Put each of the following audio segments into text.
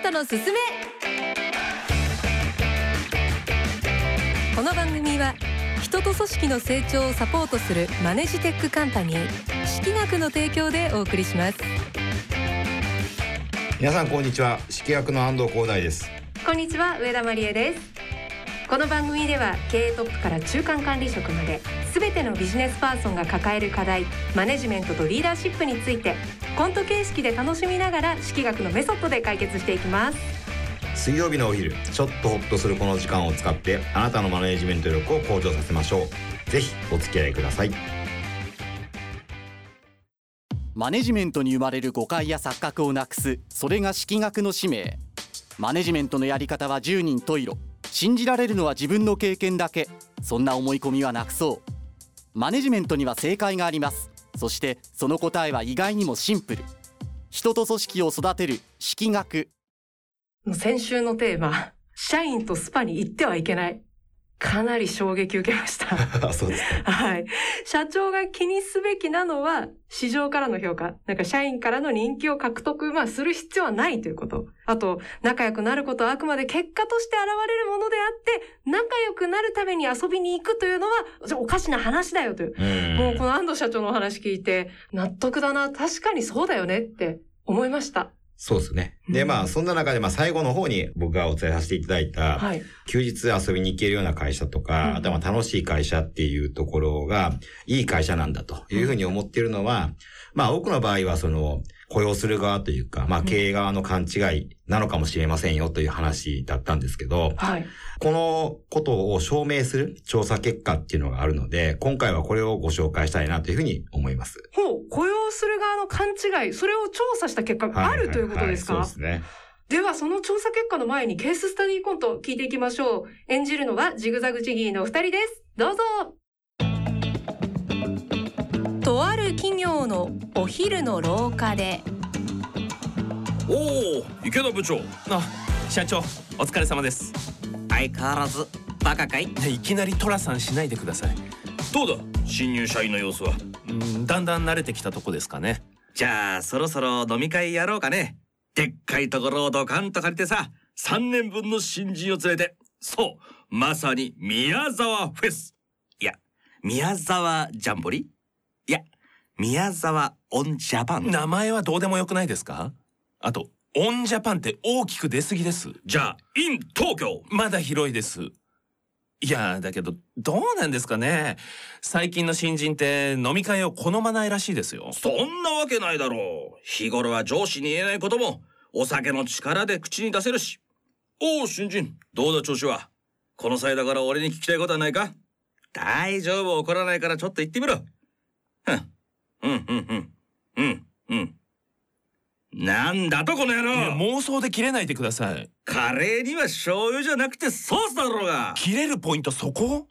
ントのすすめ。この番組は人と組織の成長をサポートするマネジテックカンパニー識学の提供でお送りします。皆さんこんにちは。識学の安藤広大です。こんにちは上田真理恵です。この番組では経営トップから中間管理職まで全てのビジネスパーソンが抱える課題マネジメントとリーダーシップについてコント形式で楽しみながら式学のメソッドで解決していきます。水曜日のお昼ちょっとホッとするこの時間を使ってあなたのマネジメント力を向上させましょう。ぜひお付き合いください。マネジメントに生まれる誤解や錯覚をなくすそれが式学の使命。マネジメントのやり方は10人十色。信じられるのは自分の経験だけ。そんな思い込みはなくそう。マネジメントには正解がありますそしてその答えは意外にもシンプル人と組織を育てる式学先週のテーマ社員とスパに行ってはいけないかなり衝撃受けました。そうですかはい。社長が気にすべきなのは、市場からの評価。なんか社員からの人気を獲得、まあ、する必要はないということ。あと、仲良くなることはあくまで結果として現れるものであって、仲良くなるために遊びに行くというのは、じゃあおかしな話だよという。うんもうこの安藤社長のお話聞いて、納得だな、確かにそうだよねって思いました。そうですね。でまあそんな中でまあ最後の方に僕がお伝えさせていただいた、はい。休日遊びに行けるような会社とか、うん。あとはまあ楽しい会社っていうところが、いい会社なんだというふうに思っているのは、まあ多くの場合はその、雇用する側というか、まあ経営側の勘違いなのかもしれませんよという話だったんですけど、はい。このことを証明する調査結果っていうのがあるので、今回はこれをご紹介したいなというふうに思います。ほう、雇用する側の勘違い、それを調査した結果があるということですか、そうですね。では、その調査結果の前にケーススタディコント聞いていきましょう。演じるのはジグザグジギーのお二人です。どうぞる企業のお昼の廊下で、おお池田部長あ社長お疲れ様です相変わらずバカかいいきなりトラさんしないでくださいどうだ新入社員の様子はうんだんだん慣れてきたとこですかねじゃあそろそろ飲み会やろうかねでっかいところをドカンと借りてさ3年分の新人を連れてそうまさに宮沢フェスいや宮沢ジャンボリいや宮沢オンジャパン。名前はどうでもよくないですか？あとオンジャパンって大きく出過ぎです。じゃあ in 東京。まだ広いです。いやだけどどうなんですかね？最近の新人って飲み会を好まないらしいですよ。そんなわけないだろう。日頃は上司に言えないこともお酒の力で口に出せるし。おお新人。どうだ調子は？この際だから俺に聞きたいことはないか？大丈夫怒らないからちょっと言ってみろ。ふんうんうんうん。うんうん。なんだとこの野郎。妄想で切れないでください。カレーには醤油じゃなくてソースだろうが。切れるポイントそこ？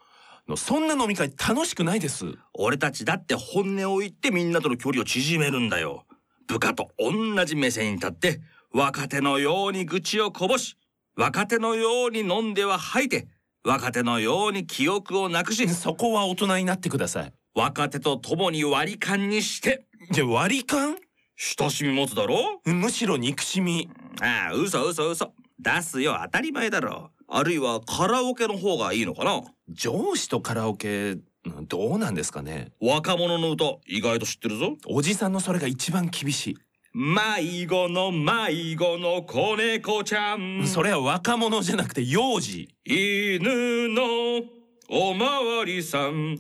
のそんな飲み会楽しくないです。俺たちだって本音を言ってみんなとの距離を縮めるんだよ。部下と同じ目線に立って、若手のように愚痴をこぼし、若手のように飲んでは吐いて、若手のように記憶をなくし、そこは大人になってください若手と共に割り勘にして、じゃ割り勘？親しみ持つだろ？むしろ憎しみ。ああ、嘘嘘嘘。出すよ、当たり前だろ。あるいはカラオケの方がいいのかな？上司とカラオケどうなんですかね？若者の歌、意外と知ってるぞ。おじさんのそれが一番厳し迷子の迷子の子猫ちゃん。い、それは若者じゃなくて幼児。犬のおまわりさん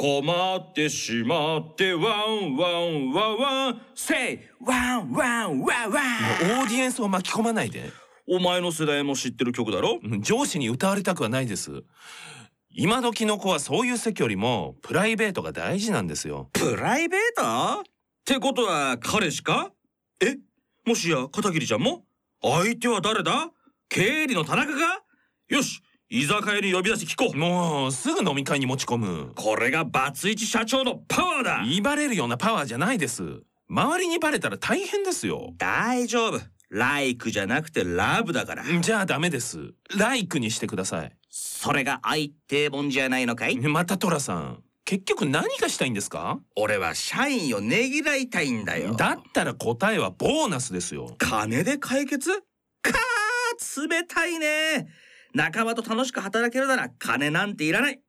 困ってしまってワンワンワンワンせいワンワンワンワン。オーディエンスを巻き込まないで。お前の世代も知ってる曲だろ？上司に歌われたくはないです。今時の子はそういう席よりもプライベートが大事なんですよ。プライベート？ってことは彼氏か？え？もしや片桐ちゃんも？相手は誰だ？経理の田中か？よし居酒屋に呼び出して聞こう。もうすぐ飲み会に持ち込む。これがバツイチ社長のパワーだ。言いバレるようなパワーじゃないです。周りにバレたら大変ですよ。大丈夫。ライクじゃなくてラブだから。じゃあダメです。ライクにしてください。それが愛ってもんじゃないのかい？またトラさん。結局何がしたいんですか？俺は社員をねぎらいたいんだよ。だったら答えはボーナスですよ。金で解決？かー冷たいね仲間と楽しく働けるなら金なんていらない。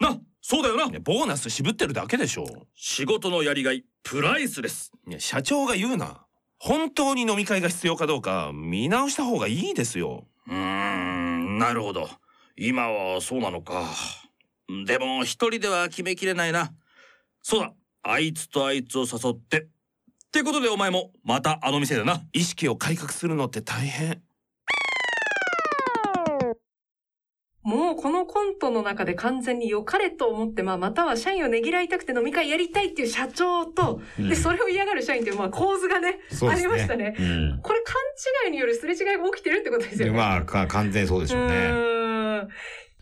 なそうだよな。ボーナス渋ってるだけでしょ。仕事のやりがいプライスです。社長が言うな。本当に飲み会が必要かどうか見直した方がいいですよ。うーんなるほど。今はそうなのか。でも一人では決めきれないな。そうだ。あいつとあいつを誘って。ってことでお前もまたあの店でな。意識を改革するのって大変もうこのコントの中で完全に良かれと思って、まあ、または社員をねぎらいたくて飲み会やりたいっていう社長と、で、それを嫌がる社員っていう、まあ、構図がね、あそうですりましたね。うん。これ勘違いによるすれ違いが起きてるってことですよね。でまあ、か完全にそうでしょううね。ーん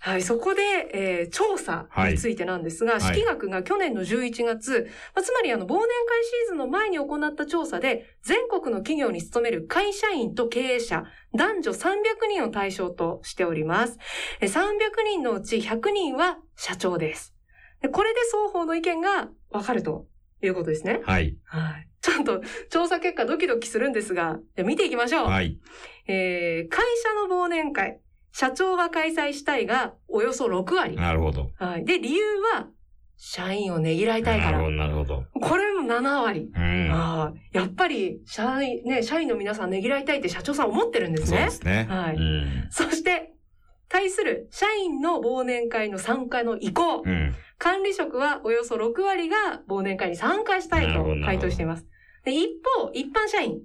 はい、そこで、えー調査についてなんですが、い式学が去年の11月、まあ、つまりあの、忘年会シーズンの前に行った調査で、全国の企業に勤める会社員と経営者、男女300人を対象としております。えー300人のうち100人は社長です。でこれで双方の意見がわかるということですね。はい。はい。ちょっと調査結果ドキドキするんですが、じゃあ見ていきましょう。はい。えー会社の忘年会、社長は開催したいがおよそ6割。なるほど。はい。で、理由は、社員をねぎらいたいからなるほ。ど、なるほど。これも7割。うん。ああやっぱり、社員、ね、社員の皆さんねぎらいたいって社長さん思ってるんですねそうで。すね。はいうん。そして、対する社員の忘年会の参加の意向。うん。管理職はおよそ6割が忘年会に参加したいと回答しています。で一方、一般社員、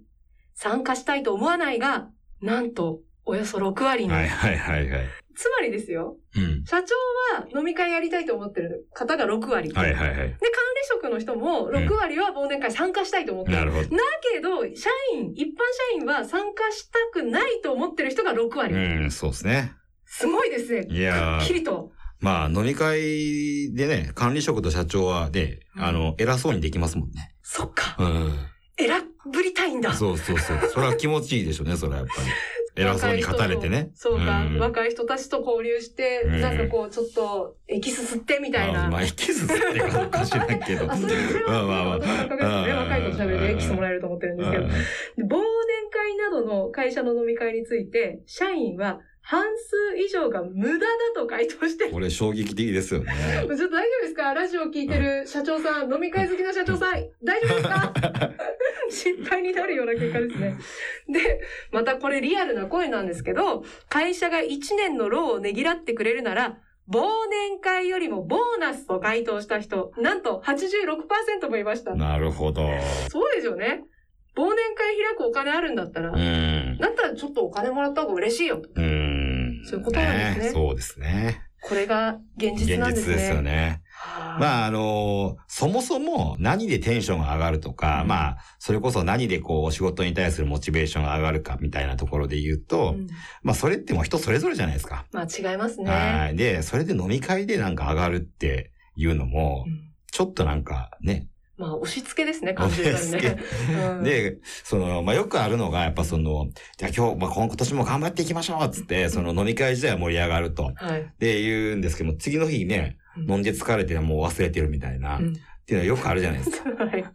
参加したいと思わないが、なんと、およそ6割に。はいはいはいはい。つまりですよ、うん。社長は飲み会やりたいと思ってる方が6割。はいはいはい。で、管理職の人も6割は忘年会参加したいと思ってる。なるほど。だけど、社員、一般社員は参加したくないと思ってる人が6割。うん、そうですね。すごいですね。いやはっきー、りと。まあ、飲み会でね、管理職と社長はね、うんあの、偉そうにできますもんね。そっか。うん。偉ぶりたいんだ。そうそうそう。それは気持ちいいでしょうね、それはやっぱり。偉そうに語れてね。そうか、ん若い人たちと交流して、うんなんかこう、ちょっと、エキス吸ってみたいな。まあ、まあ、エキスっていうかか知らんけど。あ、それ、それは、まあまあまあ若い子と喋るとエキスもらえると思ってるんですけど。忘年会などの会社の飲み会について、社員は半数以上が無駄だと回答してる。これ衝撃的ですよね。ちょっと大丈夫ですか？ラジオ聞いてる社長さん、飲み会好きな社長さん、大丈夫ですか？心配になるような結果ですね。で、またこれリアルな声なんですけど、会社が1年の労をねぎらってくれるなら、忘年会よりもボーナスと回答した人、なんと86%もいました。なるほど。そうですよね。開くお金あるんだったら、うん。だったらちょっとお金もらった方が嬉しいよと。うん。そういうことなんですねそうですね。これが現実現なんですね。実ですよね。はあ。まあ、あのそもそも何でテンションが上がるとか、うんまあ、それこそ何でこう仕事に対するモチベーションが上がるかみたいなところで言うと、うんまあ、それってもう人それぞれじゃないですか。まあ違いますね。はい。で、それで飲み会でなんか上がるっていうのもう、んちょっとなんかね、まあ押し付けですね、ね。うん、で、その、まあ、よくあるのが、やっぱその、じゃあ今日、まあ、今年も頑張っていきましょうっつって、その飲み会自体は盛り上がると。はい。で、言うんですけども、次の日ね、うん飲んで疲れてもう忘れてるみたいな、っうんていうのはよくあるじゃないですか。はい。だか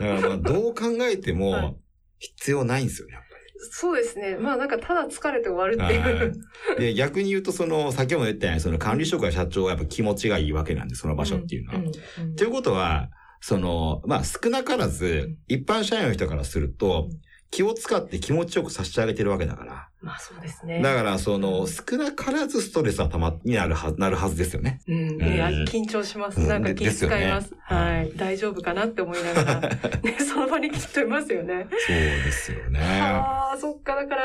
らまあ、どう考えてはいも、必要ないんですよね、やっぱそうですね。まあなんかただ疲れて終わるってり。いう。はいで、逆に言うと、その、先ほど言ったように、その管理職や社長はやっぱ気持ちがいいわけなんで、その場所っていうのは。んうんということは、その、まあ、少なからず、一般社員の人からするとうん、気を使って気持ちよくさせてあげてるわけだから。まあそうですね。だから、その、少なからずストレスはたま、になるはず、なるはずですよね。うん。いや、緊張します。うんなんか気遣います。はい。大丈夫かなって思いながら。ね、その場にきっといますよね。そうですよね。ああ、そっか。だから、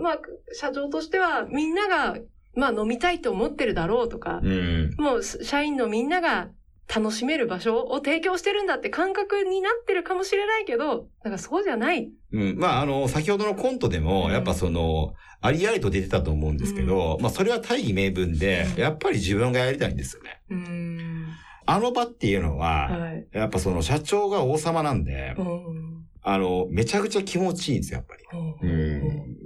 まあ、社長としては、みんなが、まあ飲みたいと思ってるだろうとか、うん。もう社員のみんなが楽しめる場所を提供してるんだって感覚になってるかもしれないけど、なんかそうじゃない。うん。まあ、あの、先ほどのコントでも、うんやっぱその、ありありと出てたと思うんですけど、まあ、それは大義名分で、うんやっぱり自分がやりたいんですよね。うーん。あの場っていうのは、はい。やっぱその社長が王様なんで、うん。あの、めちゃくちゃ気持ちいいんですよ、やっぱり。う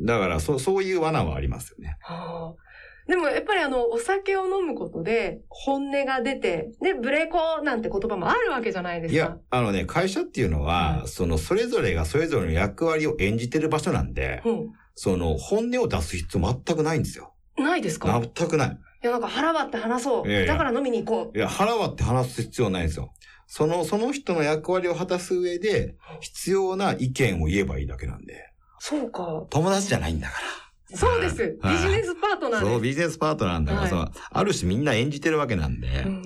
ん。だから、そ、そういう罠はありますよね。はあでもやっぱりあの、お酒を飲むことで本音が出て、で、ブレーコなんて言葉もあるわけじゃないですか。いや、あのね、会社っていうのは、うんその、それぞれがそれぞれの役割を演じてる場所なんで、うん。その、本音を出す必要全くないんですよ。ないですか？全くない。いや、なんか腹割って話そう。いやいやだから飲みに行こう。いや、腹割って話す必要ないんですよ。その、その人の役割を果たす上で、必要な意見を言えばいいだけなんで。そうか。友達じゃないんだから。そうです。はいビジネスパートナー。そう、ビジネスパートナーなんだから、はいある種みんな演じてるわけなんで。うん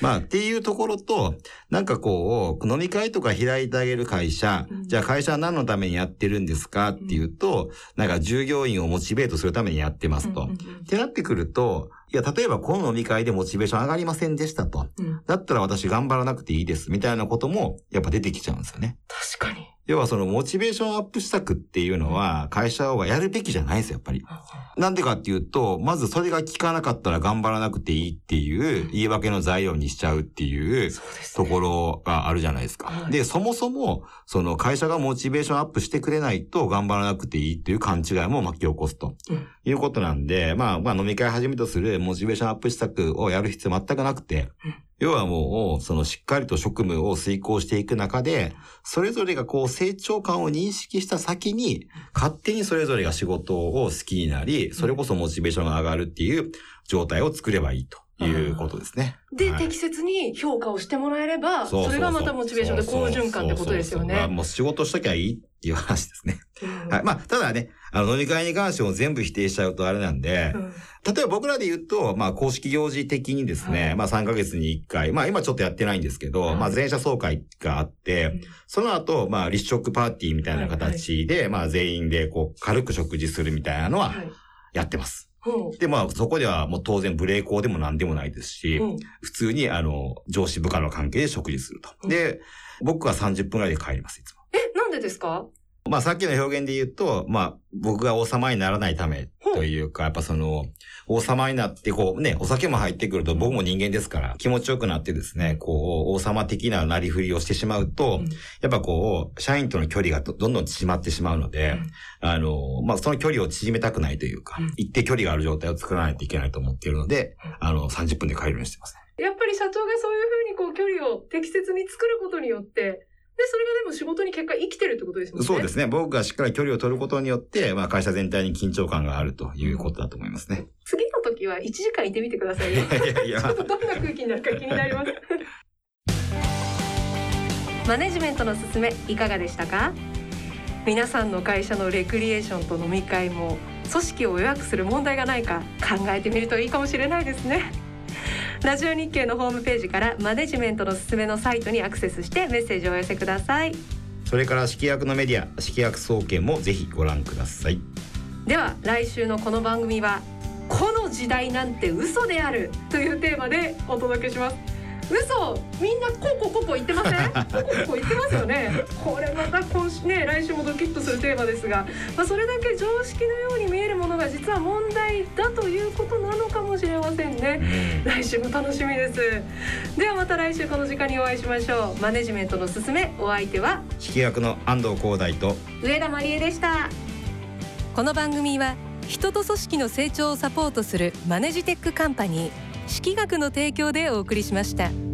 まあ、っていうところと、なんかこう、飲み会とか開いてあげる会社、うんじゃあ会社は何のためにやってるんですかっていうと、なんか従業員をモチベートするためにやってますと。ってなってくると、いや、例えばこの飲み会でモチベーション上がりませんでしたと。うんだったら私頑張らなくていいです。みたいなことも、やっぱ出てきちゃうんですよね。確かに。要はそのモチベーションアップ施策っていうのは、会社はやるべきじゃないですよ、やっぱり。なんでかっていうと、まずそれが効かなかったら頑張らなくていいっていう言い訳の材料にしちゃうっていうとね。ころがあるじゃないですか。はいで、そもそも、その会社がモチベーションアップしてくれないと頑張らなくていいっていう勘違いも巻き起こすと。うん。いうことなんで、まあ、まあ飲み会はじめとするモチベーションアップ施策をやる必要全くなくて、要はもう、そのしっかりと職務を遂行していく中で、それぞれがこう成長感を認識した先に、勝手にそれぞれが仕事を好きになり、それこそモチベーションが上がるっていう状態を作ればいいということですね。で、はい適切に評価をしてもらえれば、それがまたモチベーションで好循環ってことですよそうそうそうまあね。もう仕事しときゃいいいう話ですね。うんはい。まあ、ただね、あの、飲み会に関しても全部否定しちゃうとあれなんで、うん例えば僕らで言うと、まあ、公式行事的にですね、はいまあ、3ヶ月に1回、まあ、今ちょっとやってないんですけど、はいまあ、全社総会があって、その後、まあ、立食パーティーみたいな形で、まあ、全員で、こう、軽く食事するみたいなのははいやってます。うんで、まあ、そこではもう当然ブレイクでも何でもないですし、うん普通に、あの、上司部下の関係で食事すると。うんで、僕は30分ぐらいで帰ります、いつも。え、なんでですか？まあさっきの表現で言うと、まあ僕が王様にならないためというか、やっぱその、王様になってこうね、お酒も入ってくると僕も人間ですから気持ちよくなってですね、こう王様的ななりふりをしてしまうと、うん。やっぱこう、社員との距離がどどんどん縮まってしまうので、あの、まあその距離を縮めたくないというか、うん。一定距離がある状態を作らないといけないと思っているので、あの、30分で帰るようにしてますね。やっぱり社長がそういうふうにこう距離を適切に作ることによって、で、それがでも仕事に結果生きてるってことですもんね。そうですね。僕がしっかり距離を取ることによって、まあ会社全体に緊張感があるということだと思いますね。次の時は1時間いてみてくださいよ。いやいやちょっとどんな空気になるか気になります。マネジメントのすすめいかがでしたか？皆さんの会社のレクリエーションと飲み会も組織を予約する問題がないか考えてみるといいかもしれないですねラジオ日経のホームページからマネジメントのすすめのサイトにアクセスしてメッセージをお寄せくださいそれから式薬のメディア、式薬総研もぜひご覧ください。では来週のこの番組は「この時代なんて嘘である」というテーマでお届けします嘘。みんなココココ言ってません？ココココ言ってますよね。これまた今週ね来週もドキッとするテーマですが、まあ、それだけ常識のように見えるものが実は問題だということなのかもしれませんね。来週も楽しみです。ではまた来週この時間にお会いしましょう。マネジメントのすすめお相手は？式薬の安藤光大と。上田まりえでした。この番組は人と組織の成長をサポートするマネジテックカンパニー式学の提供でお送りしました。